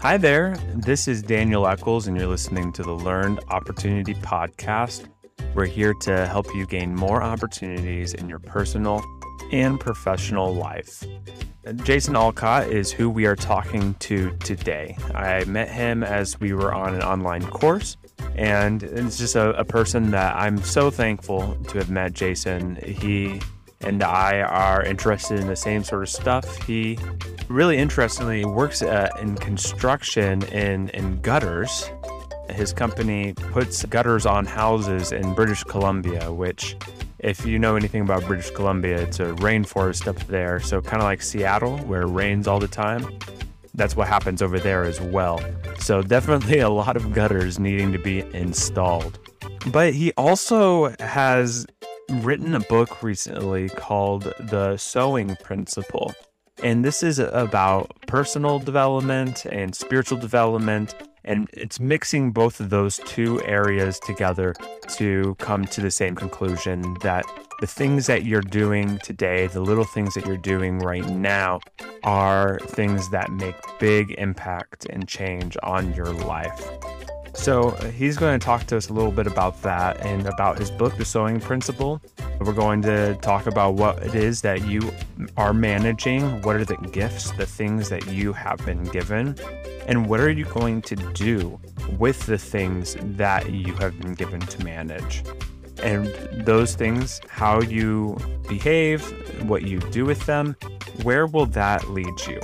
Hi there. This is Daniel Eccles, and you're listening to the Learned Opportunity Podcast. We're here to help you gain more opportunities in your personal and professional life. Jason Alcott is who we are talking to today. I met him as we were on an online course, and it's just a, a person that I'm so thankful to have met Jason. He and I are interested in the same sort of stuff. He really interestingly works uh, in construction in, in gutters. His company puts gutters on houses in British Columbia, which, if you know anything about British Columbia, it's a rainforest up there. So, kind of like Seattle, where it rains all the time. That's what happens over there as well. So, definitely a lot of gutters needing to be installed. But he also has written a book recently called The Sowing Principle. And this is about personal development and spiritual development. And it's mixing both of those two areas together to come to the same conclusion that the things that you're doing today, the little things that you're doing right now, are things that make big impact and change on your life. So uh, he's going to talk to us a little bit about that and about his book, The Sowing Principle. We're going to talk about what it is that you are managing, what are the gifts, the things that you have been given, and what are you going to do with the things that you have been given to manage. And those things, how you behave, what you do with them, where will that lead you?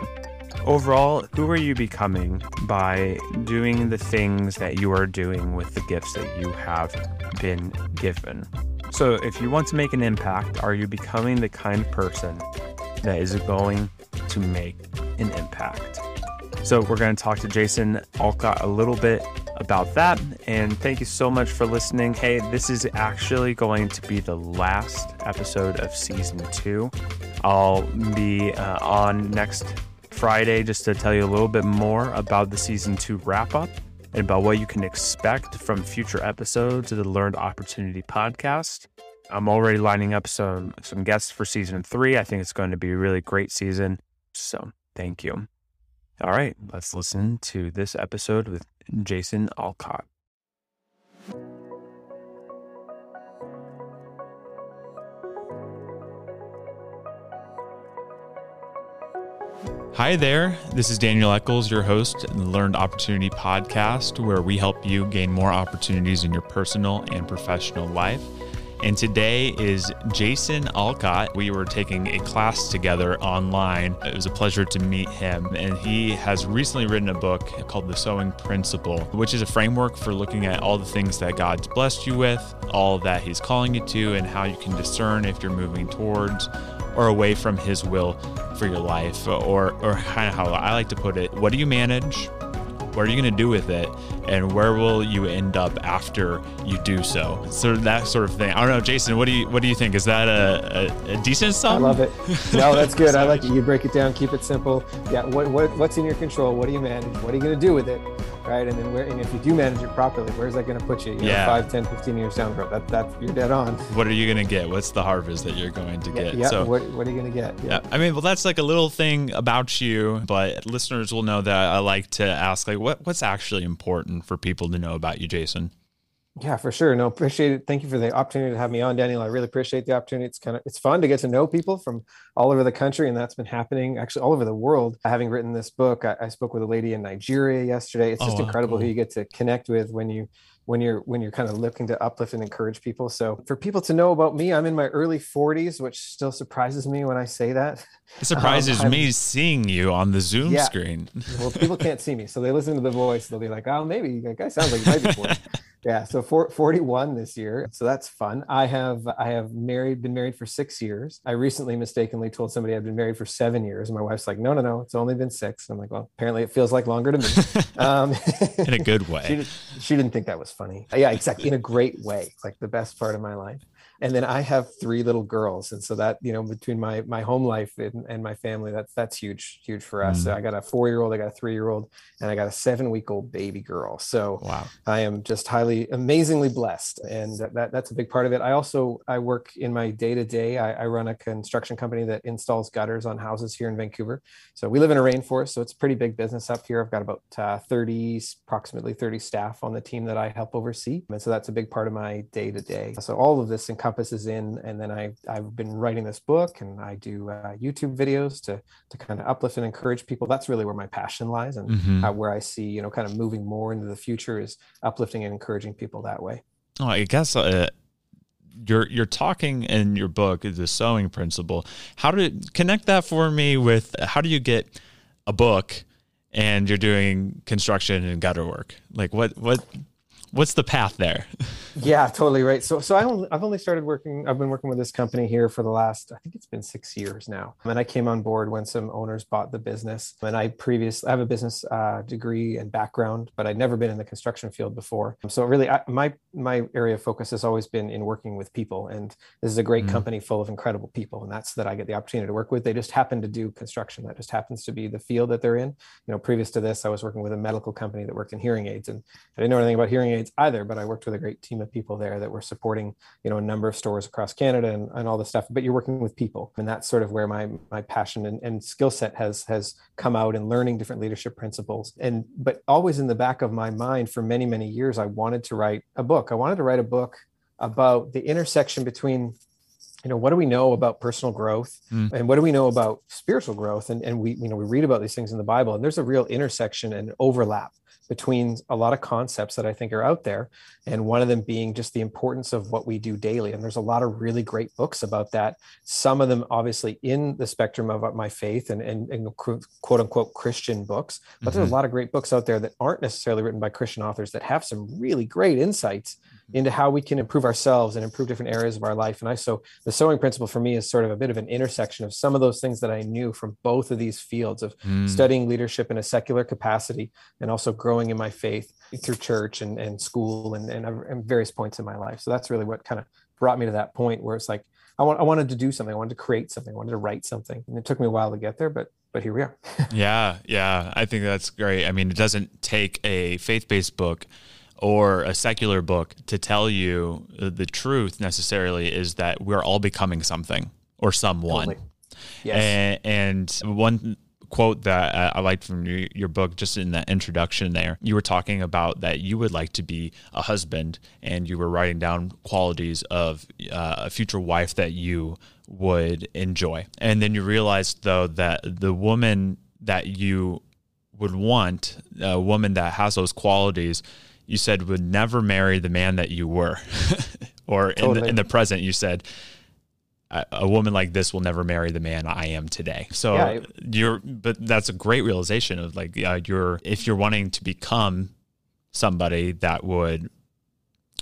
Overall, who are you becoming by doing the things that you are doing with the gifts that you have been given? So, if you want to make an impact, are you becoming the kind of person that is going to make an impact? So, we're going to talk to Jason Alcott a little bit about that. And thank you so much for listening. Hey, this is actually going to be the last episode of season two. I'll be uh, on next Friday just to tell you a little bit more about the season two wrap up and about what you can expect from future episodes of the Learned Opportunity podcast. I'm already lining up some some guests for season three. I think it's going to be a really great season. So thank you. All right, let's listen to this episode with Jason Alcott. Hi there. This is Daniel Eccles, your host in the Learned Opportunity podcast, where we help you gain more opportunities in your personal and professional life. And today is Jason Alcott. We were taking a class together online. It was a pleasure to meet him. And he has recently written a book called The Sowing Principle, which is a framework for looking at all the things that God's blessed you with, all that He's calling you to, and how you can discern if you're moving towards or away from his will for your life or or kind of how I like to put it what do you manage? What are you going to do with it? And where will you end up after you do so? So that sort of thing. I don't know jason what do you what do you think? Is that a, a, a decent sum? I love it. No that's good. I like it. You break it down keep it simple. Yeah what, what what's in your control? What do you manage? What are you going to do with it right? And then where, and if you do manage it properly, where's that going to put you? you yeah. Know, 5, 10, 15 years down the road. That, that, you're dead on. What are you going to get? What's the harvest that you're going to get? Yeah. So, what, what are you going to get? Yeah. yeah. I mean, well, that's like a little thing about you, but listeners will know that I like to ask, like, what, what's actually important for people to know about you, Jason? Yeah, for sure. No, appreciate it. Thank you for the opportunity to have me on, Daniel. I really appreciate the opportunity. It's kind of it's fun to get to know people from all over the country, and that's been happening actually all over the world. Having written this book, I, I spoke with a lady in Nigeria yesterday. It's just oh, incredible cool. who you get to connect with when you when you're when you're kind of looking to uplift and encourage people. So for people to know about me, I'm in my early 40s, which still surprises me when I say that. It surprises um, me seeing you on the Zoom yeah. screen. well, people can't see me, so they listen to the voice. They'll be like, "Oh, maybe that guy sounds like he might be 40." yeah so for, 41 this year so that's fun i have i have married been married for six years i recently mistakenly told somebody i've been married for seven years and my wife's like no no no it's only been six i'm like well apparently it feels like longer to me um, in a good way she, she didn't think that was funny. Yeah exactly. In a great way. Like the best part of my life and then I have three little girls, and so that you know between my my home life and, and my family, that's that's huge, huge for us. Mm. So I got a four year old, I got a three year old, and I got a seven week old baby girl. So wow. I am just highly amazingly blessed, and that, that's a big part of it. I also I work in my day to day. I run a construction company that installs gutters on houses here in Vancouver. So we live in a rainforest, so it's a pretty big business up here. I've got about uh, 30, approximately 30 staff on the team that I help oversee, and so that's a big part of my day to day. So all of this encompasses in, and then I I've been writing this book, and I do uh, YouTube videos to to kind of uplift and encourage people. That's really where my passion lies, and mm-hmm. uh, where I see you know kind of moving more into the future is uplifting and encouraging people that way. Oh, I guess uh, you're you're talking in your book the sowing principle. How to connect that for me with how do you get a book and you're doing construction and gutter work? Like what what what's the path there? yeah, totally right. So, so I only, I've only started working. I've been working with this company here for the last, I think it's been six years now. And I came on board when some owners bought the business. And I previously, I have a business uh, degree and background, but I'd never been in the construction field before. So really, I, my my area of focus has always been in working with people. And this is a great mm-hmm. company full of incredible people, and that's that I get the opportunity to work with. They just happen to do construction. That just happens to be the field that they're in. You know, previous to this, I was working with a medical company that worked in hearing aids, and I didn't know anything about hearing aids either, but I worked with a great team of people there that were supporting, you know, a number of stores across Canada and, and all this stuff. But you're working with people, and that's sort of where my my passion and, and skill set has has come out in learning different leadership principles. And but always in the back of my mind for many many years, I wanted to write a book. I wanted to write a book about the intersection between you know what do we know about personal growth mm. and what do we know about spiritual growth and, and we you know we read about these things in the bible and there's a real intersection and overlap between a lot of concepts that I think are out there. And one of them being just the importance of what we do daily. And there's a lot of really great books about that. Some of them obviously in the spectrum of my faith and, and, and quote unquote Christian books, but mm-hmm. there's a lot of great books out there that aren't necessarily written by Christian authors that have some really great insights into how we can improve ourselves and improve different areas of our life. And I so the sowing principle for me is sort of a bit of an intersection of some of those things that I knew from both of these fields of mm. studying leadership in a secular capacity and also growing in my faith through church and, and school and, and, and various points in my life. So that's really what kind of brought me to that point where it's like I, want, I wanted to do something. I wanted to create something. I wanted to write something. And it took me a while to get there, but but here we are. yeah, yeah. I think that's great. I mean, it doesn't take a faith-based book or a secular book to tell you the truth necessarily is that we're all becoming something or someone. Totally. Yes. And, and, one quote that I liked from your book, just in the introduction there, you were talking about that you would like to be a husband and you were writing down qualities of uh, a future wife that you would enjoy. And then you realized, though, that the woman that you would want, a woman that has those qualities, you said would never marry the man that you were, or totally. in, the, in the present you said a, a, woman like this will never marry the man I am today. So yeah, you're, but that's a great realization of like uh, you're if you're wanting to become somebody that would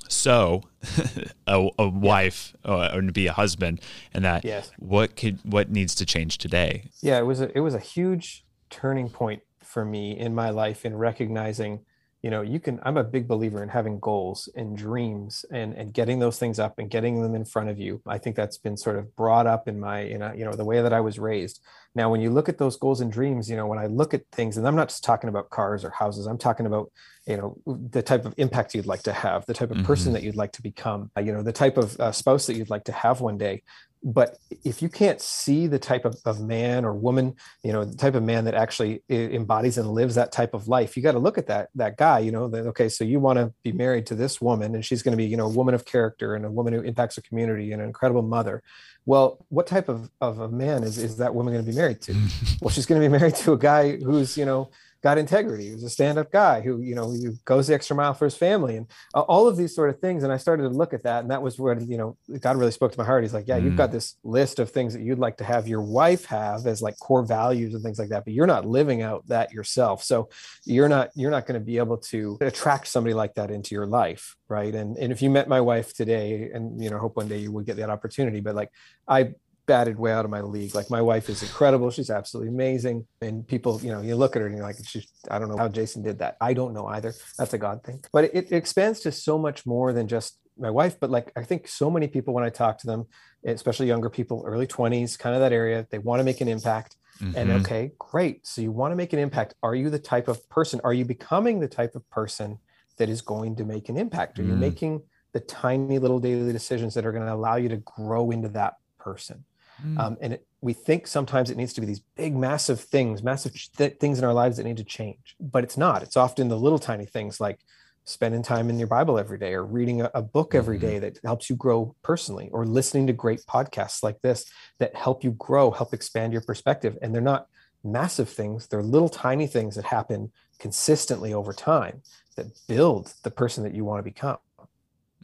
so a, a wife uh, or to be a husband and that yes. what could what needs to change today yeah it was a, it was a huge turning point for me in my life in recognizing you know you can i'm a big believer in having goals and dreams and and getting those things up and getting them in front of you. I think that's been sort of brought up in my in a, you know the way that i was raised. Now when you look at those goals and dreams you know when i look at things and i'm not just talking about cars or houses i'm talking about you know the type of impact you'd like to have the type of person mm-hmm. that you'd like to become you know the type of uh, spouse that you'd like to have one day but if you can't see the type of, of man or woman you know the type of man that actually embodies and lives that type of life you got to look at that that guy you know that okay so you want to be married to this woman and she's going to be you know a woman of character and a woman who impacts her community and an incredible mother. Well what type of, of a man is, is that woman going to be married to? Well she's going to be married to a guy who's you know got integrity. He was a stand-up guy who, you know, who goes the extra mile for his family and uh, all of these sort of things. And I started to look at that, and that was where you know God really spoke to my heart. He's like, "Yeah, mm. you've got mm. this list of things that you'd like to have your wife have as like core values and things like that, but you're not living out that yourself. So you're not you're not going to be able to attract somebody like that into your life, right? And and if you met my wife today, and you know, hope one day you would get that opportunity, but like I batted way out of my league. Like my wife is incredible. She's absolutely amazing. And people, you know, you look at her and you're like, she's, I don't know how Jason did that. I don't know either. That's a God thing. But it, it expands to so much more than just my wife. But like, I think so many people, when I talk to them, especially younger people, early 20s, kind of that area, they want to make an impact. Mm-hmm. And okay, great. So you want to make an impact. Are you the type of person? Are you becoming the type of person that is going to make an impact? Are mm. you making the tiny little daily decisions that are going to allow you to grow into that person? Mm. Um, and it, we think sometimes it needs to be these big, massive things, massive th- things in our lives that need to change, but it's not. It's often the little tiny things like spending time in your Bible every day or reading a, a book every mm-hmm. day that helps you grow personally or listening to great podcasts like this that help you grow, help expand your perspective. And they're not massive things, they're little tiny things that happen consistently over time that build the person that you want to become.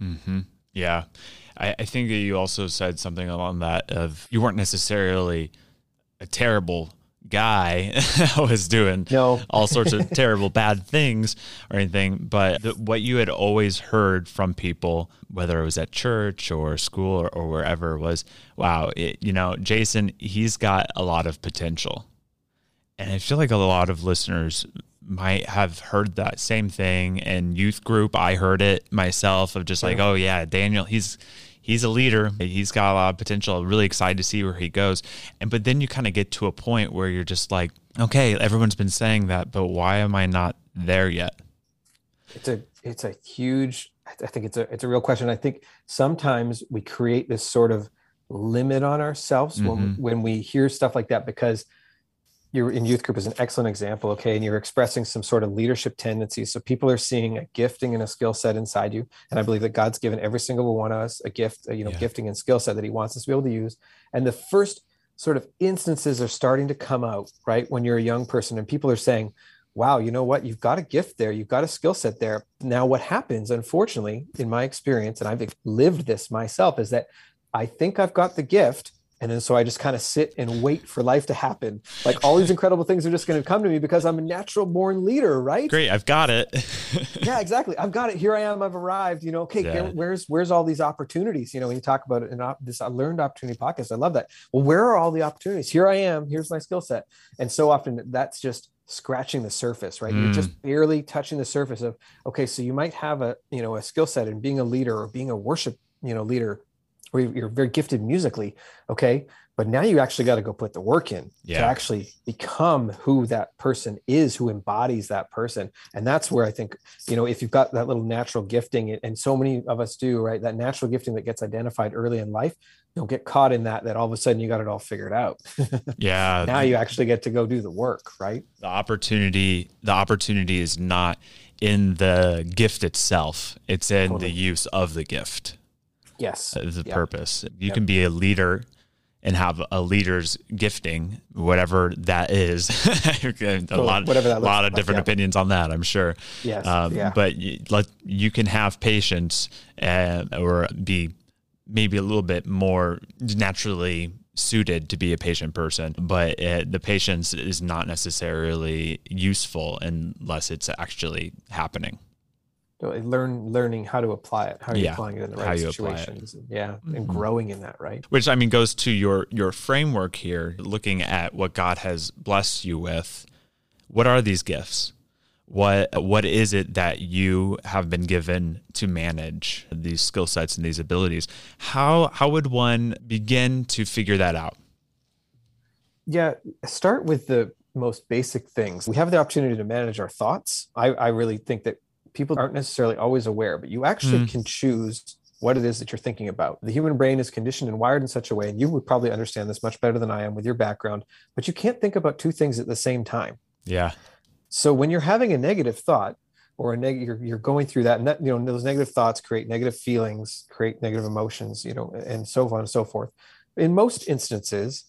Mm-hmm. Yeah. I, I think that you also said something along that of you weren't necessarily a terrible guy that was doing no. all sorts of terrible bad things or anything but the, what you had always heard from people whether it was at church or school or, or wherever was wow it, you know jason he's got a lot of potential and i feel like a lot of listeners might have heard that same thing in youth group i heard it myself of just like oh yeah daniel he's he's a leader. He's got a lot of potential. Really excited to see where he goes. And but then you kind of get to a point where you're just like, okay, everyone's been saying that, but why am I not there yet? It's a it's a huge. I think it's a it's a real question. I think sometimes we create this sort of limit on ourselves mm-hmm. when when we hear stuff like that because you're in youth group is an excellent example okay and you're expressing some sort of leadership tendencies. So people are seeing a gifting and a skill set inside you and i believe that god's given every single one of us a gift you know yeah. gifting and skill set that he wants us to be able to use. And the first sort of instances are starting to come out right when you're a young person and people are saying wow you know what? You've got a gift there. You've got a skill set there. Now what happens unfortunately in my experience and i've lived this myself is that i think i've got the gift and then so I just kind of sit and wait for life to happen. Like all these incredible things are just going to come to me because I'm a natural born leader, right? Great, I've got it. yeah, exactly. I've got it. Here I am. I've arrived. You know, okay, yeah. where's where's all these opportunities? You know, when you talk about it in op- this I learned opportunity podcast, I love that. Well, where are all the opportunities? Here I am. Here's my skill set. And so often that's just scratching the surface, right? Mm. You're just barely touching the surface of okay, so you might have a you know a skill set in being a leader or being a worship you know leader or you're very gifted musically okay? But now you actually got to go put the work in yeah. to actually become who that person is who embodies that person. And that's where i think you know if you've got that little natural gifting and so many of us do right? That natural gifting that gets identified early in life don't get caught in that that all of a sudden you got it all figured out. Yeah. Now you actually get to go do the work right? The opportunity the opportunity is not in the gift itself. It's in totally. the use of the gift yes the yep. purpose you yep. can be a leader and have a leader's gifting, whatever that is. a cool. lot, whatever that lot of like, different yeah. opinions on that, I'm sure. Yes. Um, yeah. But you, let, you can have patience uh, or be maybe a little bit more naturally suited to be a patient person, but it, the patience is not necessarily useful unless it's actually happening learn learning how to apply it how are you yeah, applying it in the right situations yeah mm-hmm. and growing in that right? Which i mean goes to your your framework here looking at what god has blessed you with. What are these gifts? What what is it that you have been given to manage these skill sets and these abilities? How how would one begin to figure that out? Yeah start with the most basic things. We have the opportunity to manage our thoughts. I, I really think that people aren't necessarily always aware, but you actually mm. can choose what it is that you're thinking about. The human brain is conditioned and wired in such a way, and you would probably understand this much better than I am with your background, but you can't think about two things at the same time. Yeah. So when you're having a negative thought or a negative, you're, you're going through that, and that, you know, those negative thoughts create negative feelings, create negative emotions, you know, and so on and so forth. In most instances,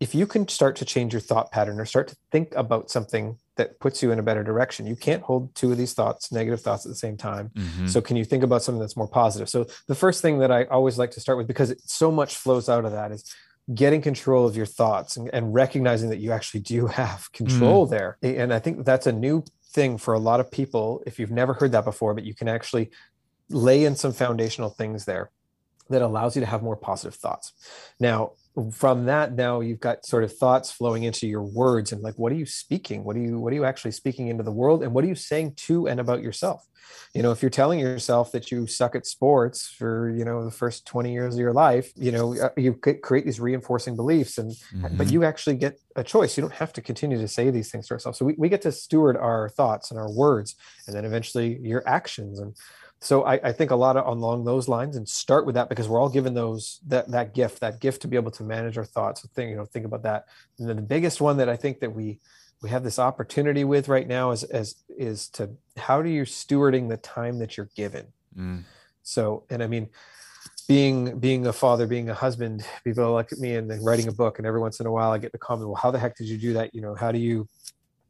if you can start to change your thought pattern or start to think about something that puts you in a better direction. You can't hold two of these thoughts, negative thoughts at the same time. Mm-hmm. So can you think about something that's more positive? So the first thing that I always like to start with, because it, so much flows out of that, is getting control of your thoughts and, and recognizing that you actually do have control mm. there. And I think that's a new thing for a lot of people. If you've never heard that before, but you can actually lay in some foundational things there. that allows you to have more positive thoughts. Now, from that, now you've got sort of thoughts flowing into your words and like, what are you speaking? What are you, what are you actually speaking into the world? And what are you saying to and about yourself? You know, if you're telling yourself that you suck at sports for, you know, the first 20 years of your life, you know, uh, you create these reinforcing beliefs and, mm-hmm. but you actually get a choice. You don't have to continue to say these things to ourselves. So we, we get to steward our thoughts and our words and then eventually your actions. And so I, I, think a lot of along those lines and start with that because we're all given those that that gift that gift to be able to manage our thoughts so think you know think about that. And then the biggest one that i think that we we have this opportunity with right now is as is to how do you stewarding the time that you're given? Mm. so and i mean being being a father being a husband people look at me and then writing a book and every once in a while i get the comment well how the heck did you do that? You know how do you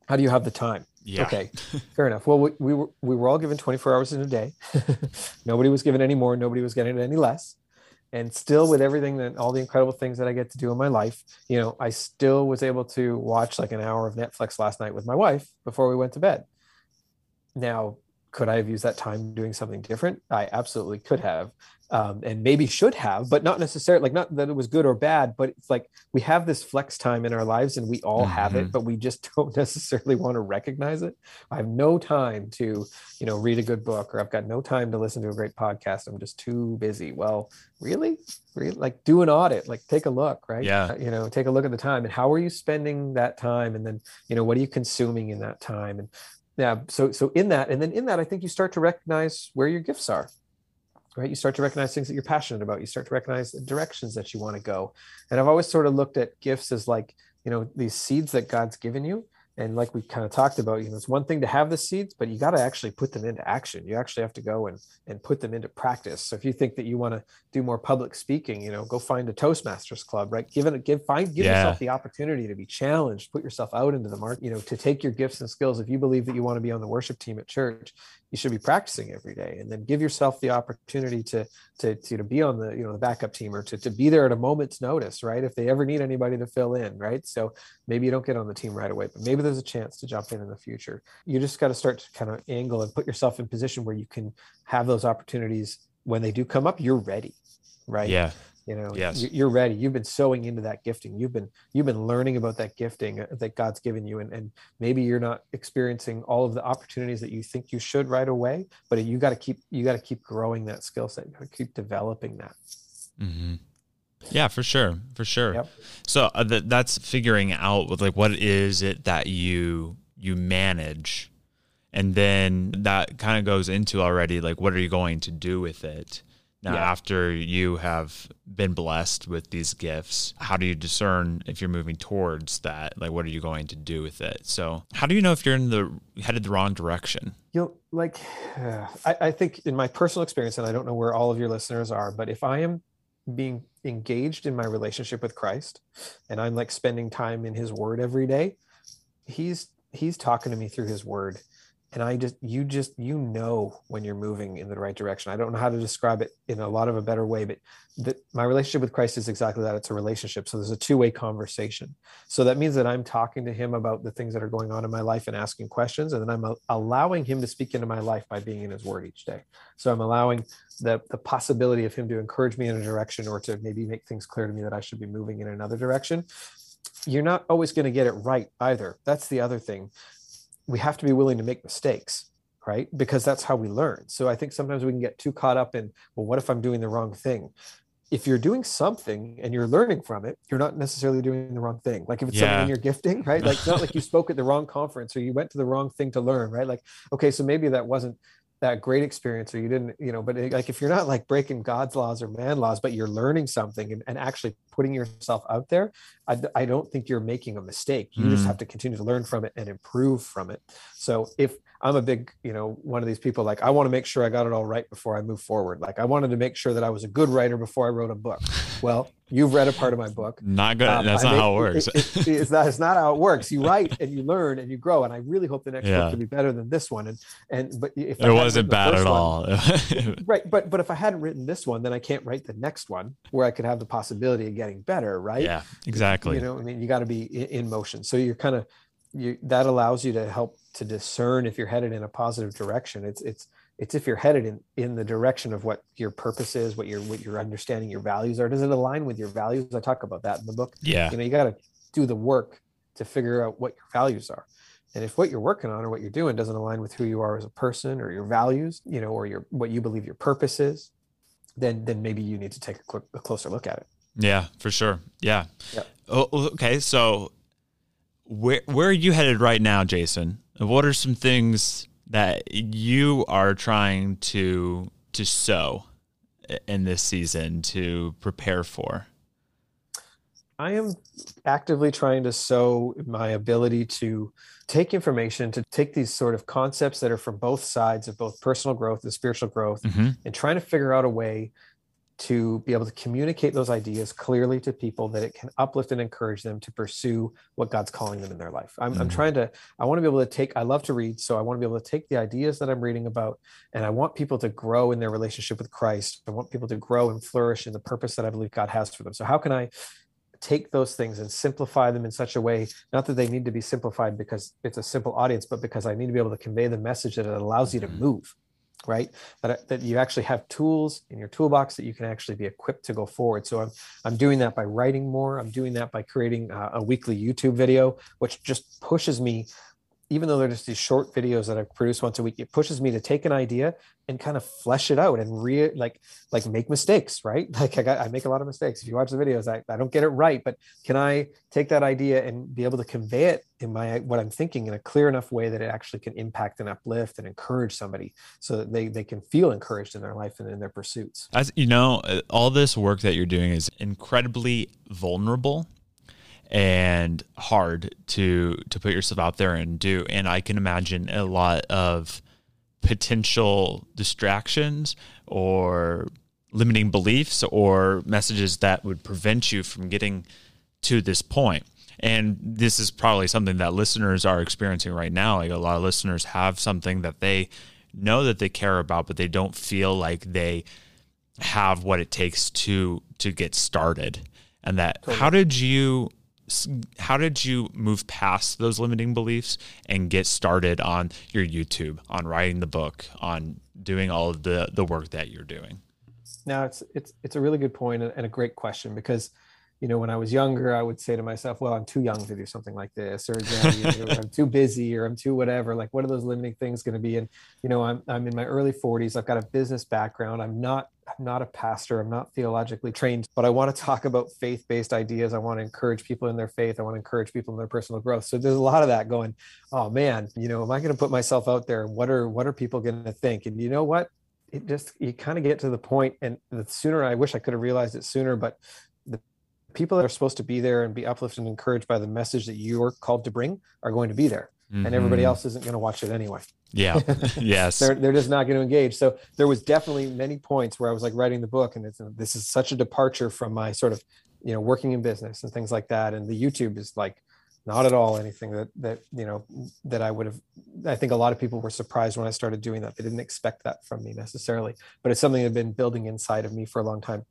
how do you have the time yeah. Okay. Fair enough. Well, we, we were we were all given 24 hours in a day. nobody was given any more. Nobody was getting any less. And still, with everything that all the incredible things that I get to do in my life, you know, I still was able to watch like an hour of Netflix last night with my wife before we went to bed. Now, could I have used that time doing something different? I absolutely could have um, and maybe should have, but not necessarily like not that it was good or bad, but it's like we have this flex time in our lives and we all mm-hmm. have it, mm-hmm. but we just don't necessarily want to recognize it. I have no time to, you know, read a good book or I've got no time to listen to a great podcast. I'm just too busy. Well, really? Really? Like do an audit, like take a look, right? Yeah. You know, take a look at the time and how are you spending that time? And then, you know, what are you consuming in that time? And yeah, so so in that, and then in that, I think you start to recognize where your gifts are right? You start to recognize things that you're passionate about. You start to recognize the directions that you want to go. And i've always sort of looked at gifts as like you know these seeds that god's given you and like we kind of talked about you know it's one thing to have the seeds but you got to actually put them into action. You actually have to go and and put them into practice. So if you think that you want to do more public speaking you know go find a toastmasters club right? Give it give find give yeah. yourself the opportunity to be challenged put yourself out into the market you know to take your gifts and skills if you believe that you want to be on the worship team at church you should be practicing every day and then give yourself the opportunity to to to, to be on the you know the backup team or to, to be there at a moment's notice right? If they ever need anybody to fill in right? So maybe you don't get on the team right away but maybe there's a chance to jump in in the future. You just got to start to kind of angle and put yourself in position where you can have those opportunities. When they do come up you're ready right? Yeah you know yes. you're ready. You've been sowing into that gifting. You've been you've been learning about that gifting uh, that god's given you and, and maybe you're not experiencing all of the opportunities that you think you should right away but you got to keep you got to keep growing that skill set. You got to keep developing that. Mm-hmm. yeah for sure for sure. Yep. so uh, th- that's figuring out with like what is it that you you manage? And then that kind of goes into already like what are you going to do with it now, yeah. after you have been blessed with these gifts, how do you discern if you're moving towards that? Like, what are you going to do with it? So, how do you know if you're in the headed the wrong direction? You know, like, uh, I, I think in my personal experience, and I don't know where all of your listeners are, but if I am being engaged in my relationship with Christ, and I'm like spending time in His Word every day, He's He's talking to me through His Word and i just you just you know when you're moving in the right direction. I don't know how to describe it in a lot of a better way but that my relationship with christ is exactly that. It's a relationship. So there's a two-way conversation. So that means that i'm talking to him about the things that are going on in my life and asking questions and then i'm allowing him to speak into my life by being in his word each day. So i'm allowing the the possibility of him to encourage me in a direction or to maybe make things clear to me that i should be moving in another direction. You're not always going to get it right either. That's the other thing we have to be willing to make mistakes right? Because that's how we learn. So i think sometimes we can get too caught up in well what if i'm doing the wrong thing? If you're doing something and you're learning from it you're not necessarily doing the wrong thing. Like if it's yeah. something you're gifting right? Like not like you spoke at the wrong conference or you went to the wrong thing to learn right? Like okay so maybe that wasn't that great experience or you didn't you know but like if you're not like breaking god's laws or man laws but you're learning something and, and actually putting yourself out there I, I don't think you're making a mistake you mm. just have to continue to learn from it and improve from it so if I'm a big, you know, one of these people like I want to make sure I got it all right before I move forward. Like I wanted to make sure that I was a good writer before I wrote a book. Well, you've read a part of my book. Not good. Um, That's I not how it works. It, it, it's not. It's not how it works. You write and you learn and you grow. And I really hope the next yeah. book can be better than this one. And and but if it wasn't bad at all, right? But but if I hadn't written this one, then I can't write the next one where I could have the possibility of getting better, right? Yeah, exactly. You know, I mean, you got to be in, motion. So you're kind of you that allows you to help to discern if you're headed in a positive direction. It's it's it's if you're headed in in the direction of what your purpose is what your what your understanding your values are. Does it align with your values? I talk about that in the book. Yeah. You know you got to do the work to figure out what your values are. And if what you're working on or what you're doing doesn't align with who you are as a person or your values you know or your what you believe your purpose is then then maybe you need to take a, quick, a closer look at it yeah for sure yeah, yeah. Oh, okay so where where are you headed right now jason what are some things that you are trying to to sow in this season to prepare for? I am actively trying to sow my ability to take information, to take these sort of concepts that are from both sides of both personal growth and spiritual growth, mm-hmm. and trying to figure out a way to be able to communicate those ideas clearly to people that it can uplift and encourage them to pursue what God's calling them in their life. I'm, mm-hmm. I'm, trying to, I want to be able to take, I love to read. So I want to be able to take the ideas that I'm reading about, and I want people to grow in their relationship with Christ. I want people to grow and flourish in the purpose that I believe God has for them. So how can I take those things and simplify them in such a way, not that they need to be simplified because it's a simple audience, but because I need to be able to convey the message that it allows you to mm-hmm. move right? That, uh, that you actually have tools in your toolbox that you can actually be equipped to go forward. So i'm i'm doing that by writing more. I'm doing that by creating a, a weekly youtube video which just pushes me even though they're just these short videos that I produce once a week, it pushes me to take an idea and kind of flesh it out and re like like make mistakes, right? Like I got I make a lot of mistakes. If you watch the videos, I, I don't get it right, but can I take that idea and be able to convey it in my what I'm thinking in a clear enough way that it actually can impact and uplift and encourage somebody so that they they can feel encouraged in their life and in their pursuits. As you know, uh, all this work that you're doing is incredibly vulnerable and hard to to put yourself out there and do and i can imagine a lot of potential distractions or limiting beliefs or messages that would prevent you from getting to this point. and this is probably something that listeners are experiencing right now like a lot of listeners have something that they know that they care about but they don't feel like they have what it takes to to get started and that totally. how did you how did you move past those limiting beliefs and get started on your YouTube, on writing the book, on doing all of the the work that you're doing? Now it's it's it's a really good point and a great question because you know when I was younger I would say to myself, well, I'm too young to do something like this, or you know, I'm too busy, or I'm too whatever. Like, what are those limiting things going to be? And you know, I'm I'm in my early 40s. I've got a business background. I'm not I'm not a pastor. I'm not theologically trained, but I want to talk about faith based ideas. I want to encourage people in their faith. I want to encourage people in their personal growth. So there's a lot of that going, oh man, you know, am I going to put myself out there? What are, what are people going to think? And you know what? It just, you kind of get to the point and the sooner, I wish I could have realized it sooner, but the people that are supposed to be there and be uplifted and encouraged by the message that you're called to bring are going to be there. Mm-hmm. And everybody else isn't going to watch it anyway. Yeah. yes. they're, they're just not going to engage. So there was definitely many points where I was like writing the book and it's, this is such a departure from my sort of, you know, working in business and things like that. And the YouTube is like, not at all anything that, that, you know, that I would have, I think a lot of people were surprised when I started doing that. They didn't expect that from me necessarily, but it's something that had been building inside of me for a long time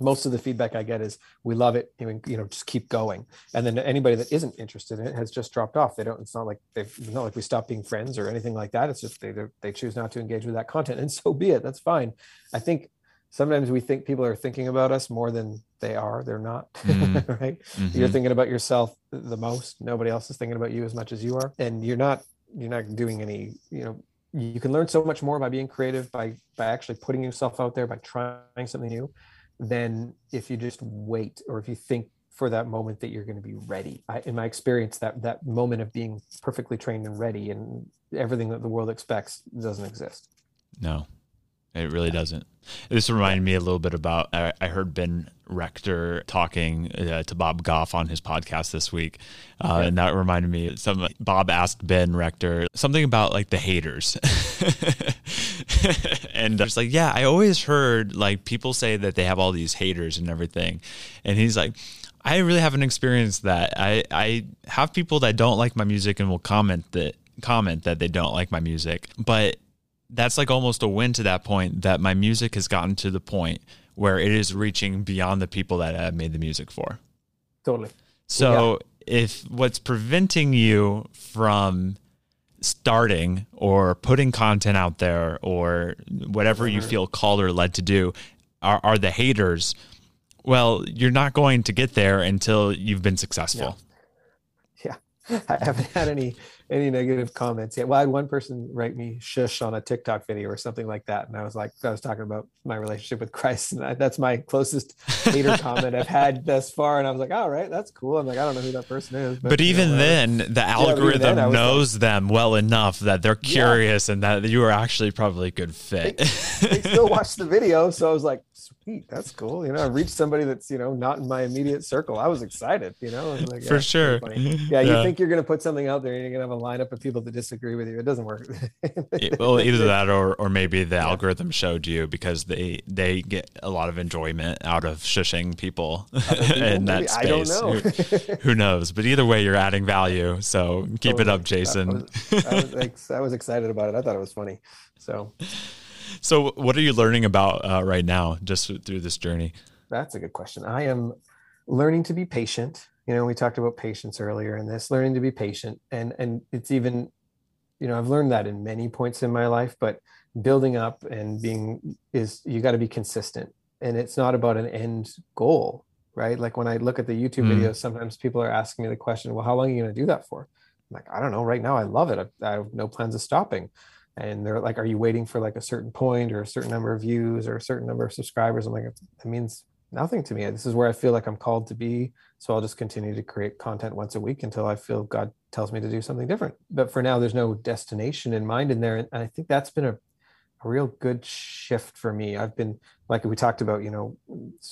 most of the feedback I get is we love it, you know, just keep going. And then anybody that isn't interested in it has just dropped off. They don't. It's not like they've it's not like we stop being friends or anything like that. It's just they they choose not to engage with that content, and so be it. That's fine. I think sometimes we think people are thinking about us more than they are. They're not, mm-hmm. right? Mm-hmm. You're thinking about yourself the most. Nobody else is thinking about you as much as you are, and you're not. You're not doing any. You know, you can learn so much more by being creative, by by actually putting yourself out there, by trying something new than if you just wait or if you think for that moment that you're going to be ready. I, in my experience, that that moment of being perfectly trained and ready and everything that the world expects doesn't exist. No, it really doesn't. This reminded me a little bit about I, I heard Ben Rector talking uh, to Bob Goff on his podcast this week, uh, and that reminded me. Some Bob asked Ben Rector something about like the haters, and just like, yeah, I always heard like people say that they have all these haters and everything, and he's like. I really haven't experienced that. I, I have people that don't like my music and will comment that comment that they don't like my music, but that's like almost a win to that point that my music has gotten to the point where it is reaching beyond the people that I've made the music for. Totally. So yeah. if what's preventing you from starting or putting content out there or whatever you mm-hmm. feel called or led to do are, are the haters, well, you're not going to get there until you've been successful. Yeah. yeah. I haven't had any any negative comments yet. Well, I had one person write me shush on a TikTok video or something like that, and I was like, I was talking about my relationship with Christ, and I, that's my closest hater comment I've had thus far. And I was like, all right, that's cool. I'm like, I don't know who that person is, but, but even know, then, the algorithm yeah, then knows like, them well enough that they're curious yeah. and that you are actually probably a good fit. They, they still watch the video, so I was like, that's cool. You know, I reached somebody that's you know not in my immediate circle. I was excited. You know, like, For sure. Yeah, you think you're going to put something out there and you're going to have a lineup of people that disagree with you. It doesn't work. well, either that or or maybe the yeah. algorithm showed you because they they get a lot of enjoyment out of shushing people, people in that space. I don't know. who, who, knows? But either way, you're adding value. So keep totally. it up, Jason. I was, I, was, I was excited about it. I thought it was funny. So so, what are you learning about uh, right now, just through this journey? That's a good question. I am learning to be patient. You know, we talked about patience earlier in this, learning to be patient, and and it's even, you know, I've learned that in many points in my life, but building up and being is you got to be consistent, and it's not about an end goal, right? Like when I look at the YouTube mm. videos, sometimes people are asking me the question, "Well, how long are you going to do that for?" I'm like, I don't know. Right now, I love it. I, I have no plans of stopping and they're like are you waiting for like a certain point or a certain number of views or a certain number of subscribers? I'm like it means nothing to me. This is where i feel like i'm called to be. So i'll just continue to create content once a week until i feel god tells me to do something different. But for now there's no destination in mind in there and i think that's been a, a real good shift for me. I've been like we talked about you know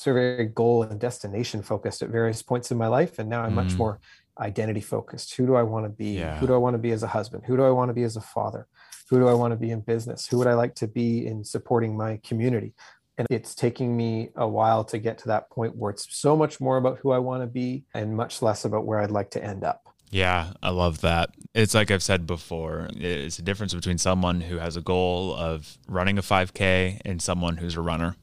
very goal and destination focused at various points in my life and now i'm mm. much more identity focused. Who do i want to be yeah. who do i want to be as a husband? Who do i want to be as a father who do I want to be in business? Who would I like to be in supporting my community? And it's taking me a while to get to that point where it's so much more about who I want to be and much less about where I'd like to end up. Yeah, I love that. It's like I've said before, it's a difference between someone who has a goal of running a 5K and someone who's a runner.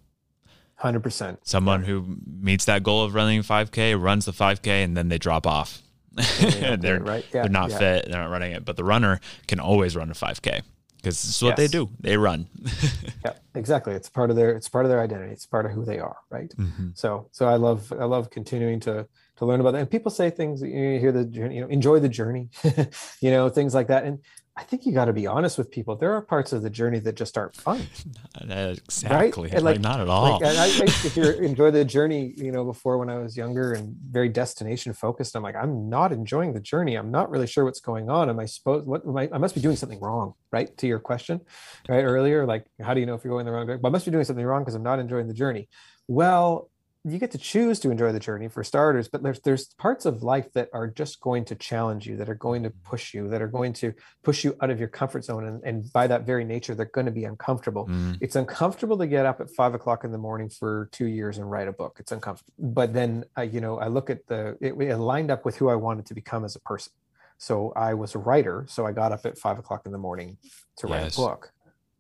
100%. Someone yeah. who meets that goal of running 5K, runs the 5K, and then they drop off. Yeah, they're right. yeah, they're not yeah. fit. They're not running it. But the runner can always run a 5K because this is what yes. they do. They run. yeah, exactly. It's part of their it's part of their identity. It's part of who they are, right? Mm-hmm. So so I love I love continuing to to learn about that. And people say things you hear the you know, enjoy the journey, you know, things like that. And I think you got to be honest with people. There are parts of the journey that just aren't fun. exactly. Right? Like, not at all. Like, I, if you enjoy the journey, you know, before when I was younger and very destination focused, I'm like, I'm not enjoying the journey. I'm not really sure what's going on. Am I supposed, what am I, I must be doing something wrong, right? To your question, right? Earlier, like, how do you know if you're going the wrong direction? But I must be doing something wrong because I'm not enjoying the journey. Well, you get to choose to enjoy the journey for starters but there's there's parts of life that are just going to challenge you that are going to push you that are going to push you out of your comfort zone and, and by that very nature they're going to be uncomfortable mm. it's uncomfortable to get up at five o'clock in the morning for two years and write a book it's uncomfortable but then I, you know i look at the it, it lined up with who i wanted to become as a person so i was a writer so i got up at five o'clock in the morning to yes. write a book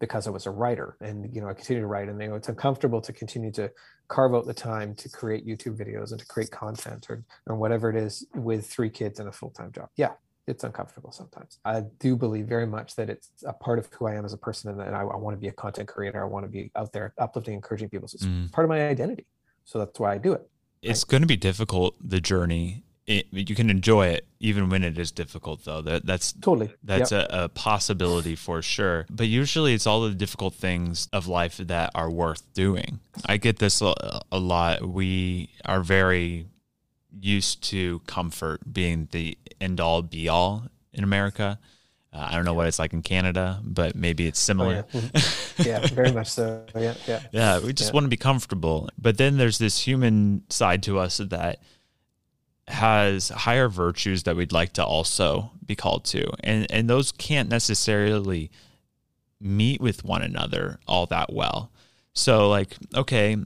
because I was a writer and you know I continue to write and you know it's uncomfortable to continue to carve out the time to create YouTube videos and to create content or, or whatever it is with three kids and a full-time job. Yeah, it's uncomfortable sometimes. I do believe very much that it's a part of who I am as a person and that I, I want to be a content creator. I want to be out there uplifting, encouraging people. So it's mm. part of my identity. So that's why I do it. It's right? going to be difficult, the journey it, you can enjoy it even when it is difficult though that that's totally that's yep. a, a, possibility for sure but usually it's all the difficult things of life that are worth doing i get this a, a lot we are very used to comfort being the end all be all in america uh, I don't know what it's like in Canada, but maybe it's similar. Oh, yeah. Mm-hmm. yeah. very much so. Yeah, yeah. yeah, we just yeah. want to be comfortable. But then there's this human side to us that has higher virtues that we'd like to also be called to. And and those can't necessarily meet with one another all that well. So like, okay,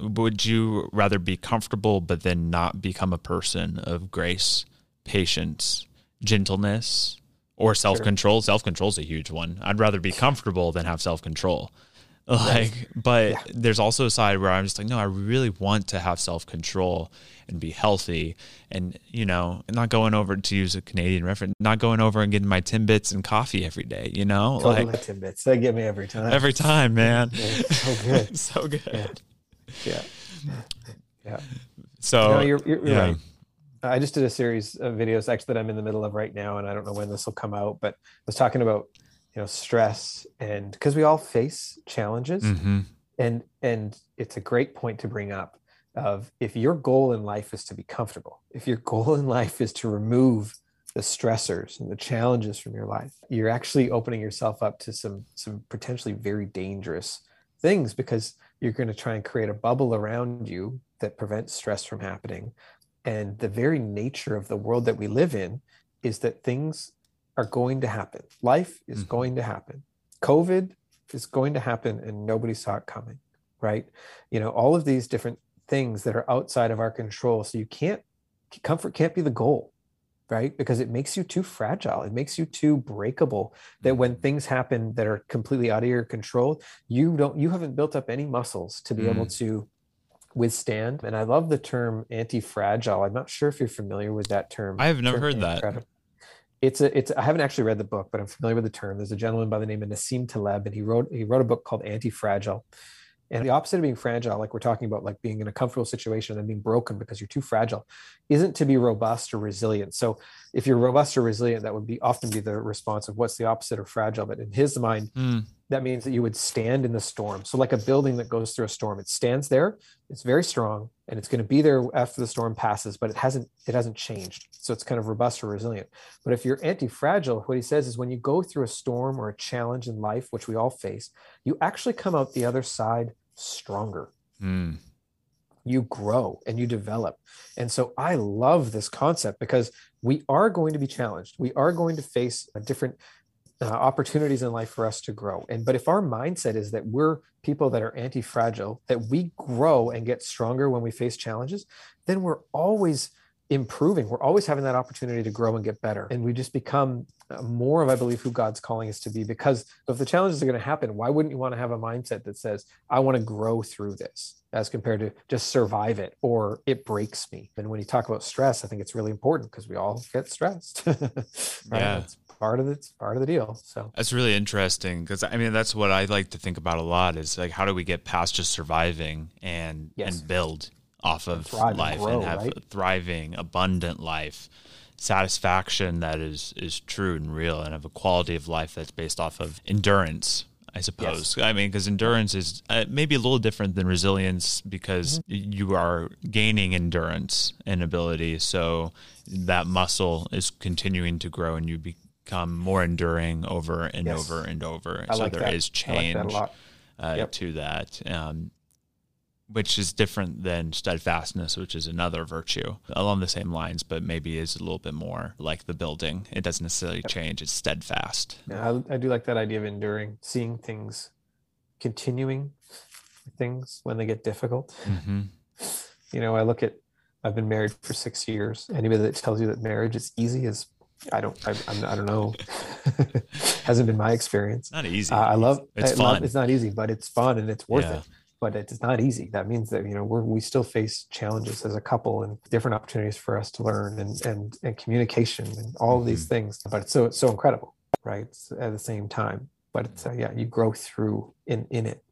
would you rather be comfortable but then not become a person of grace, patience, gentleness, or self-control? Sure. Self-control is a huge one. I'd rather be comfortable than have self-control. Like, but yeah. there's also a side where I'm just like, no, I really want to have self control and be healthy, and you know, not going over to use a Canadian reference, not going over and getting my Timbits and coffee every day. You know, totally like Timbits, they get me every time. Every time, man. so good, so good. Yeah, yeah. yeah. So no, you're, you're, you're yeah. right. I just did a series of videos actually that I'm in the middle of right now, and I don't know when this will come out, but I was talking about you know stress and because we all face challenges mm-hmm. and and it's a great point to bring up of if your goal in life is to be comfortable if your goal in life is to remove the stressors and the challenges from your life you're actually opening yourself up to some some potentially very dangerous things because you're going to try and create a bubble around you that prevents stress from happening and the very nature of the world that we live in is that things are going to happen. Life is mm-hmm. going to happen. COVID is going to happen and nobody saw it coming, right? You know, all of these different things that are outside of our control. So you can't, comfort can't be the goal, right? Because it makes you too fragile. It makes you too breakable that when mm-hmm. things happen that are completely out of your control, you don't, you haven't built up any muscles to be mm. able to withstand. And I love the term anti-fragile. I'm not sure if you're familiar with that term. I have never heard that it's a it's i haven't actually read the book but i'm familiar with the term. There's a gentleman by the name of nassim taleb and he wrote he wrote a book called anti-fragile. And the opposite of being fragile like we're talking about like being in a comfortable situation and being broken because you're too fragile isn't to be robust or resilient. So if you're robust or resilient that would be often be the response of what's the opposite of fragile. But in his mind mm that means that you would stand in the storm. So, like a building that goes through a storm, it stands there, it's very strong, and it's going to be there after the storm passes, but it hasn't it hasn't changed. So it's kind of robust or resilient. But if you're anti-fragile, what he says is when you go through a storm or a challenge in life, which we all face, you actually come out the other side stronger. Mm. You grow and you develop. And so I love this concept because we are going to be challenged. We are going to face a different uh, opportunities in life for us to grow. And but if our mindset is that we're people that are anti-fragile, that we grow and get stronger when we face challenges, then we're always improving. We're always having that opportunity to grow and get better. And we just become uh, more of, I believe, who God's calling us to be. Because if the challenges are going to happen, why wouldn't you want to have a mindset that says, I want to grow through this as compared to just survive it or it breaks me? And when you talk about stress, I think it's really important because we all get stressed. right? Yeah. It's part of the, it's part of the deal. So that's really interesting because I mean, that's what I like to think about a lot is like, how do we get past just surviving and, yes. and build? off of life and, grow, and have right? a thriving, abundant life, satisfaction that is is true and real, and have a quality of life that's based off of endurance. I suppose. Yes. I mean, because endurance is uh, maybe a little different than resilience because mm-hmm. you are gaining endurance and ability. So that muscle is continuing to grow and you become more enduring over and yes. over and over. I so like there that. is change like that uh, yep. to that. Um, which is different than steadfastness, which is another virtue along the same lines, but maybe is a little bit more like the building. It doesn't necessarily change, it's steadfast. Yeah, I, I do like that idea of enduring, seeing things, continuing things when they get difficult. Mm-hmm. You know, I look at, I've been married for six years. Anybody that tells you that marriage is easy is I don't. I, I'm, I don't know. Hasn't been my experience. Not easy. Uh, I love. It's I fun. Love, it's not easy, but it's fun and it's worth yeah. it but it's not easy. That means that you know we're, we still face challenges as a couple and different opportunities for us to learn and and, and communication and all of these mm-hmm. things. But it's so it's so incredible, right? At the same time, but it's uh, yeah, you grow through in in it.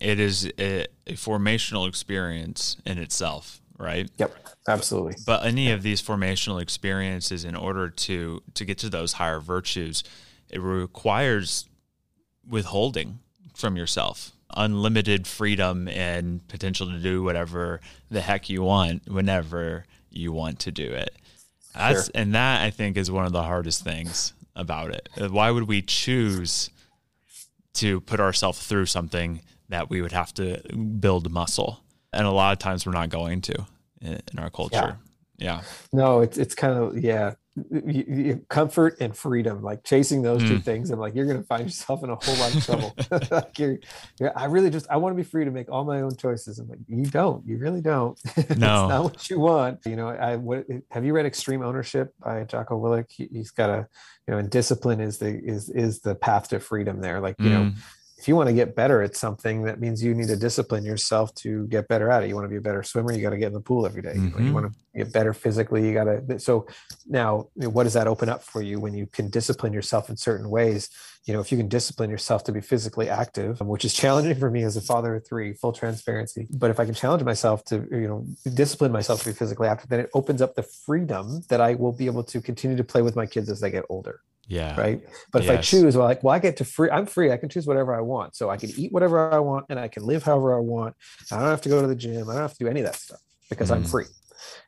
It is a, a formational experience in itself, right? Yep, absolutely. But any of these formational experiences, in order to to get to those higher virtues, it requires withholding from yourself unlimited freedom and potential to do whatever the heck you want whenever you want to do it. That's sure. and that I think is one of the hardest things about it. Why would we choose to put ourselves through something that we would have to build muscle? And a lot of times we're not going to in, in our culture. Yeah. yeah. No, it's it's kind of yeah comfort and freedom like chasing those mm. two things i'm like you're going to find yourself in a whole lot of trouble like you're, you're, i really just i want to be free to make all my own choices i'm like you don't you really don't no not what you want you know i what have you read extreme ownership by jocko willink he, has got a you know and discipline is the is is the path to freedom there like you mm. know if you want to get better at something, that means you need to discipline yourself to get better at it. You want to be a better swimmer, you got to get in the pool every day. Mm-hmm. You want to get better physically, you got to. So now, what does that open up for you when you can discipline yourself in certain ways? You know, if you can discipline yourself to be physically active, which is challenging for me as a father of three, full transparency. But if I can challenge myself to, you know, discipline myself to be physically active, then it opens up the freedom that I will be able to continue to play with my kids as they get older. Yeah. Right. But if yes. I choose, well, like, well, I get to free, I'm free. I can choose whatever I want. So I can eat whatever I want and I can live however I want. I don't have to go to the gym. I don't have to do any of that stuff because mm. I'm free.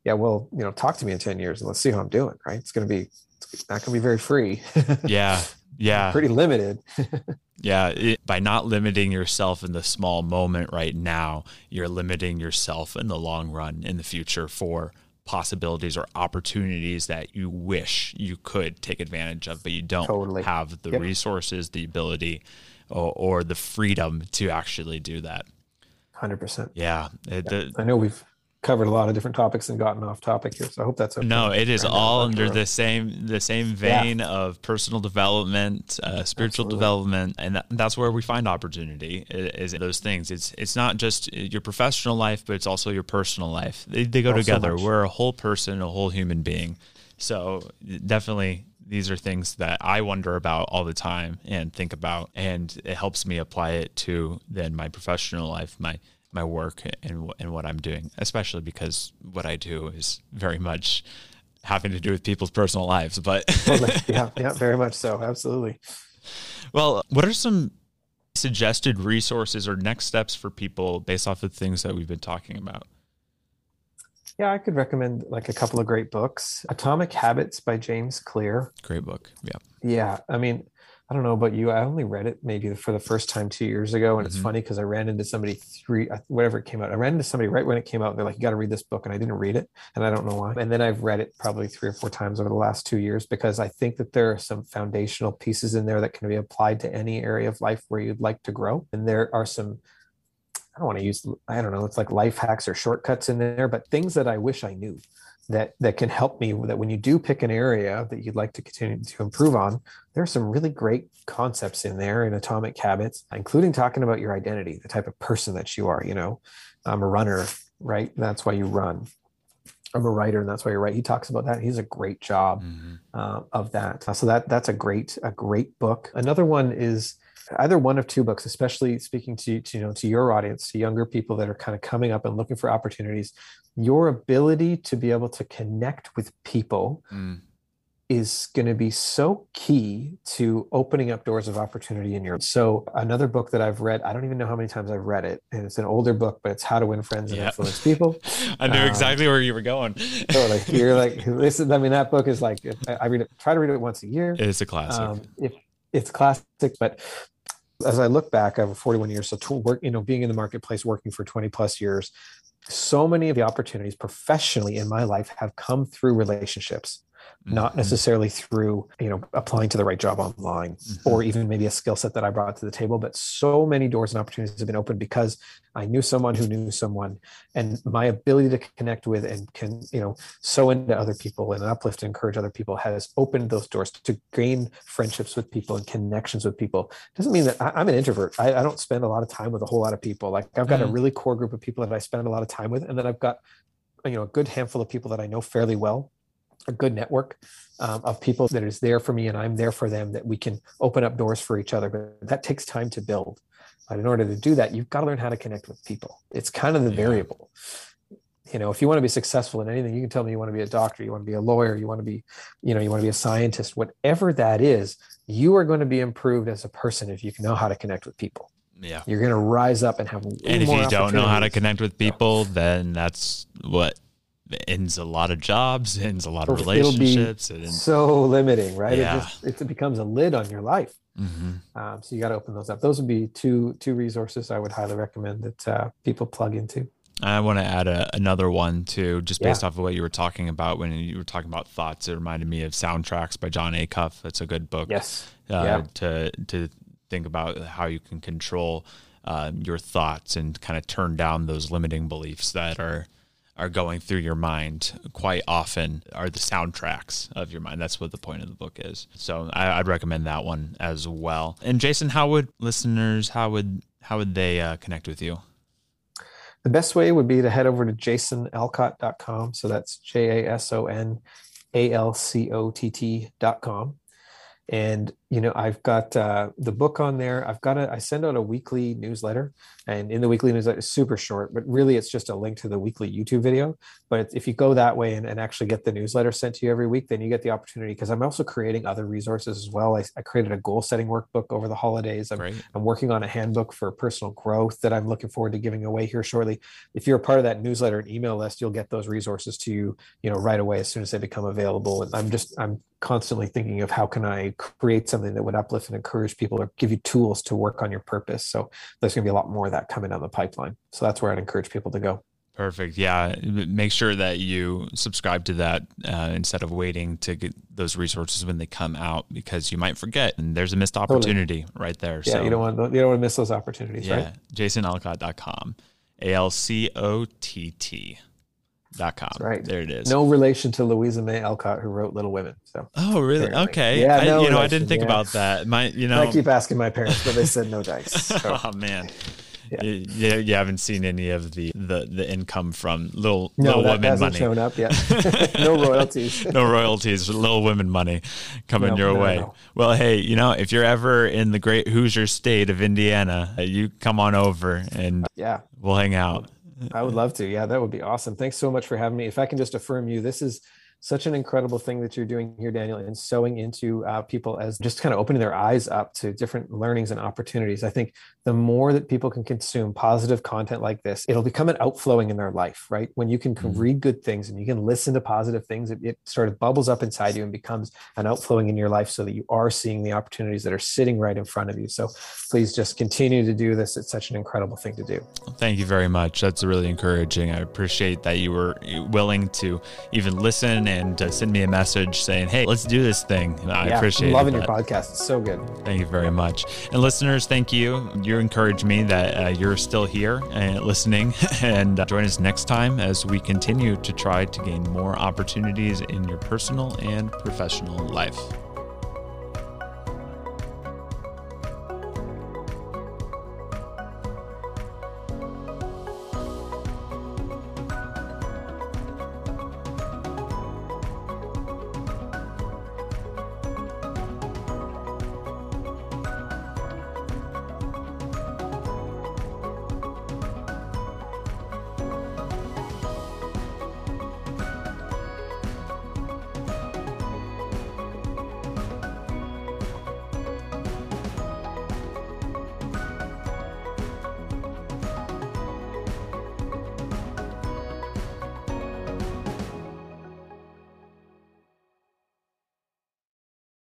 Yeah. Well, you know, talk to me in 10 years and let's see how I'm doing. Right. It's going to be, it's not going to be very free. yeah. Yeah. Pretty limited. yeah. It, by not limiting yourself in the small moment right now, you're limiting yourself in the long run in the future for possibilities or opportunities that you wish you could take advantage of, but you don't totally. have the yep. resources, the ability, or, or, the freedom to actually do that. 100%. Yeah. It, The, I know we've covered a lot of different topics and gotten off topic here. So I hope that's okay. No, it is all under the same the same vein yeah. of personal development, uh, spiritual Absolutely. development, and that, that's where we find opportunity. Is those things? It's it's not just your professional life, but it's also your personal life. They they go oh, together. So We're a whole person, a whole human being. So definitely these are things that I wonder about all the time and think about, and it helps me apply it to then my professional life, my my work and and what I'm doing, especially because what I do is very much having to do with people's personal lives. But yeah, yeah, very much so, absolutely. Well, what are some suggested resources or next steps for people based off of things that we've been talking about? Yeah, I could recommend like a couple of great books. Atomic Habits by James Clear. Great book. Yeah. Yeah. I mean, I don't know about you. I only read it maybe for the first time two years ago, and mm-hmm. it's funny because I ran into somebody three, whatever it came out. I ran into somebody right when it came out. And They're like, "You got to read this book," and I didn't read it, and I don't know why. And then I've read it probably three or four times over the last two years because I think that there are some foundational pieces in there that can be applied to any area of life where you'd like to grow, and there are some. I don't want to use. I don't know. It's like life hacks or shortcuts in there, but things that I wish I knew that that can help me that when you do pick an area that you'd like to continue to improve on there's some really great concepts in there in atomic habits including talking about your identity the type of person that you are you know? I'm a runner right? That's why you run. I'm a writer and that's why you're right he talks about that. He's a great job mm-hmm. uh, of that. So that that's a great a great book. Another one is either one of two books, especially speaking to, to, you know to your audience, to younger people that are kind of coming up and looking for opportunities. Your ability to be able to connect with people mm. is going to be so key to opening up doors of opportunity in your. So another book that I've read, I don't even know how many times I've read it, and it's an older book, but it's How to Win Friends and Influence People. I knew um, exactly where you were going. totally, you're like, listen. I mean, that book is like I read it. Try to read it once a year. It is a classic. Um, if it's classic, but as I look back over 41 years, so to work, you know, being in the marketplace, working for 20 plus years, so many of the opportunities professionally in my life have come through relationships not mm-hmm. necessarily through you know applying to the right job online mm-hmm. or even maybe a skill set that i brought to the table but so many doors and opportunities have been opened because i knew someone who knew someone and my ability to connect with and can you know sow into other people and uplift and encourage other people has opened those doors to gain friendships with people and connections with people doesn't mean that I, am an introvert I, I, don't spend a lot of time with a whole lot of people like i've got mm-hmm. a really core group of people that i spend a lot of time with and then i've got you know a good handful of people that i know fairly well a good network um, of people that is there for me and I'm there for them that we can open up doors for each other. But that takes time to build. But in order to do that, you've got to learn how to connect with people. It's kind of the yeah. variable. You know, if you want to be successful in anything, you can tell me you want to be a doctor, you want to be a lawyer, you want to be, you know, you want to be a scientist, whatever that is, you are going to be improved as a person if you can know how to connect with people. Yeah. You're going to rise up and have And if you don't know how to connect with people, then that's what ends a lot of jobs, ends a lot of relationships. It'll be so limiting, right? Yeah. It just it becomes a lid on your life. Mm-hmm. Um, so you got to open those up. Those would be two two resources I would highly recommend that uh, people plug into. I want to add a, another one too, just based yeah. off of what you were talking about when you were talking about thoughts. It reminded me of Soundtracks by Jon Acuff. That's a good book. Yes. Uh, yeah. To to think about how you can control uh, your thoughts and kind of turn down those limiting beliefs that are are going through your mind quite often are the soundtracks of your mind. That's what the point of the book is. So I, would recommend that one as well. And Jason, how would listeners, how would how would they uh, connect with you? The best way would be to head over to jasonalcott.com. So that's J A S O N A L C O T T.com and you know i've got uh, the book on there. I've got a i send out a weekly newsletter and in the weekly newsletter it's super short but really it's just a link to the weekly youtube video. But if you go that way and, and actually get the newsletter sent to you every week then you get the opportunity because i'm also creating other resources as well. I, I, created a goal setting workbook over the holidays. I'm, I'm working on a handbook for personal growth that i'm looking forward to giving away here shortly. If you're a part of that newsletter and email list you'll get those resources to you you know right away as soon as they become available. And i'm just i'm constantly thinking of how can I create something that would uplift and encourage people or give you tools to work on your purpose. So there's going to be a lot more of that coming down the pipeline. So that's where I'd encourage people to go. Perfect. Yeah. Make sure that you subscribe to that uh, instead of waiting to get those resources when they come out because you might forget and there's a missed opportunity totally. right there. Yeah. So, you don't want, you don't want to miss those opportunities, yeah, right? JasonAlcott.com. A L C O T T dot com. right. There it is. No relation to Louisa May Alcott, who wrote Little Women. So. Oh, really? Apparently. Okay. Yeah. No I, you know, I didn't think yeah. about that. My, you know, I keep asking my parents, but they said no dice. So. oh man. Yeah. You, you, haven't seen any of the the, the income from little no, little that women hasn't money. shown up yet. no royalties. no royalties. Little women money coming no, your no, way. No. Well, hey, you know, if you're ever in the great Hoosier state of Indiana, uh, you come on over and yeah, we'll hang out. I would love to. Yeah, that would be awesome. Thanks so much for having me. If I can just affirm you, this is such an incredible thing that you're doing here, Daniel, and sowing into uh, people as just kind of opening their eyes up to different learnings and opportunities. I think the more that people can consume positive content like this, it'll become an outflowing in their life, right? When you can mm-hmm. read good things and you can listen to positive things, it, it sort of bubbles up inside you and becomes an outflowing in your life so that you are seeing the opportunities that are sitting right in front of you. So please just continue to do this. It's such an incredible thing to do. Thank you very much. That's really encouraging. I appreciate that you were willing to even listen and uh, send me a message saying, "Hey, let's do this thing." I yeah, appreciate. I'm loving your podcast. It's so good. Thank you very much. And listeners, thank you. You encourage me that uh, you're still here and listening, and uh, join us next time as we continue to try to gain more opportunities in your personal and professional life.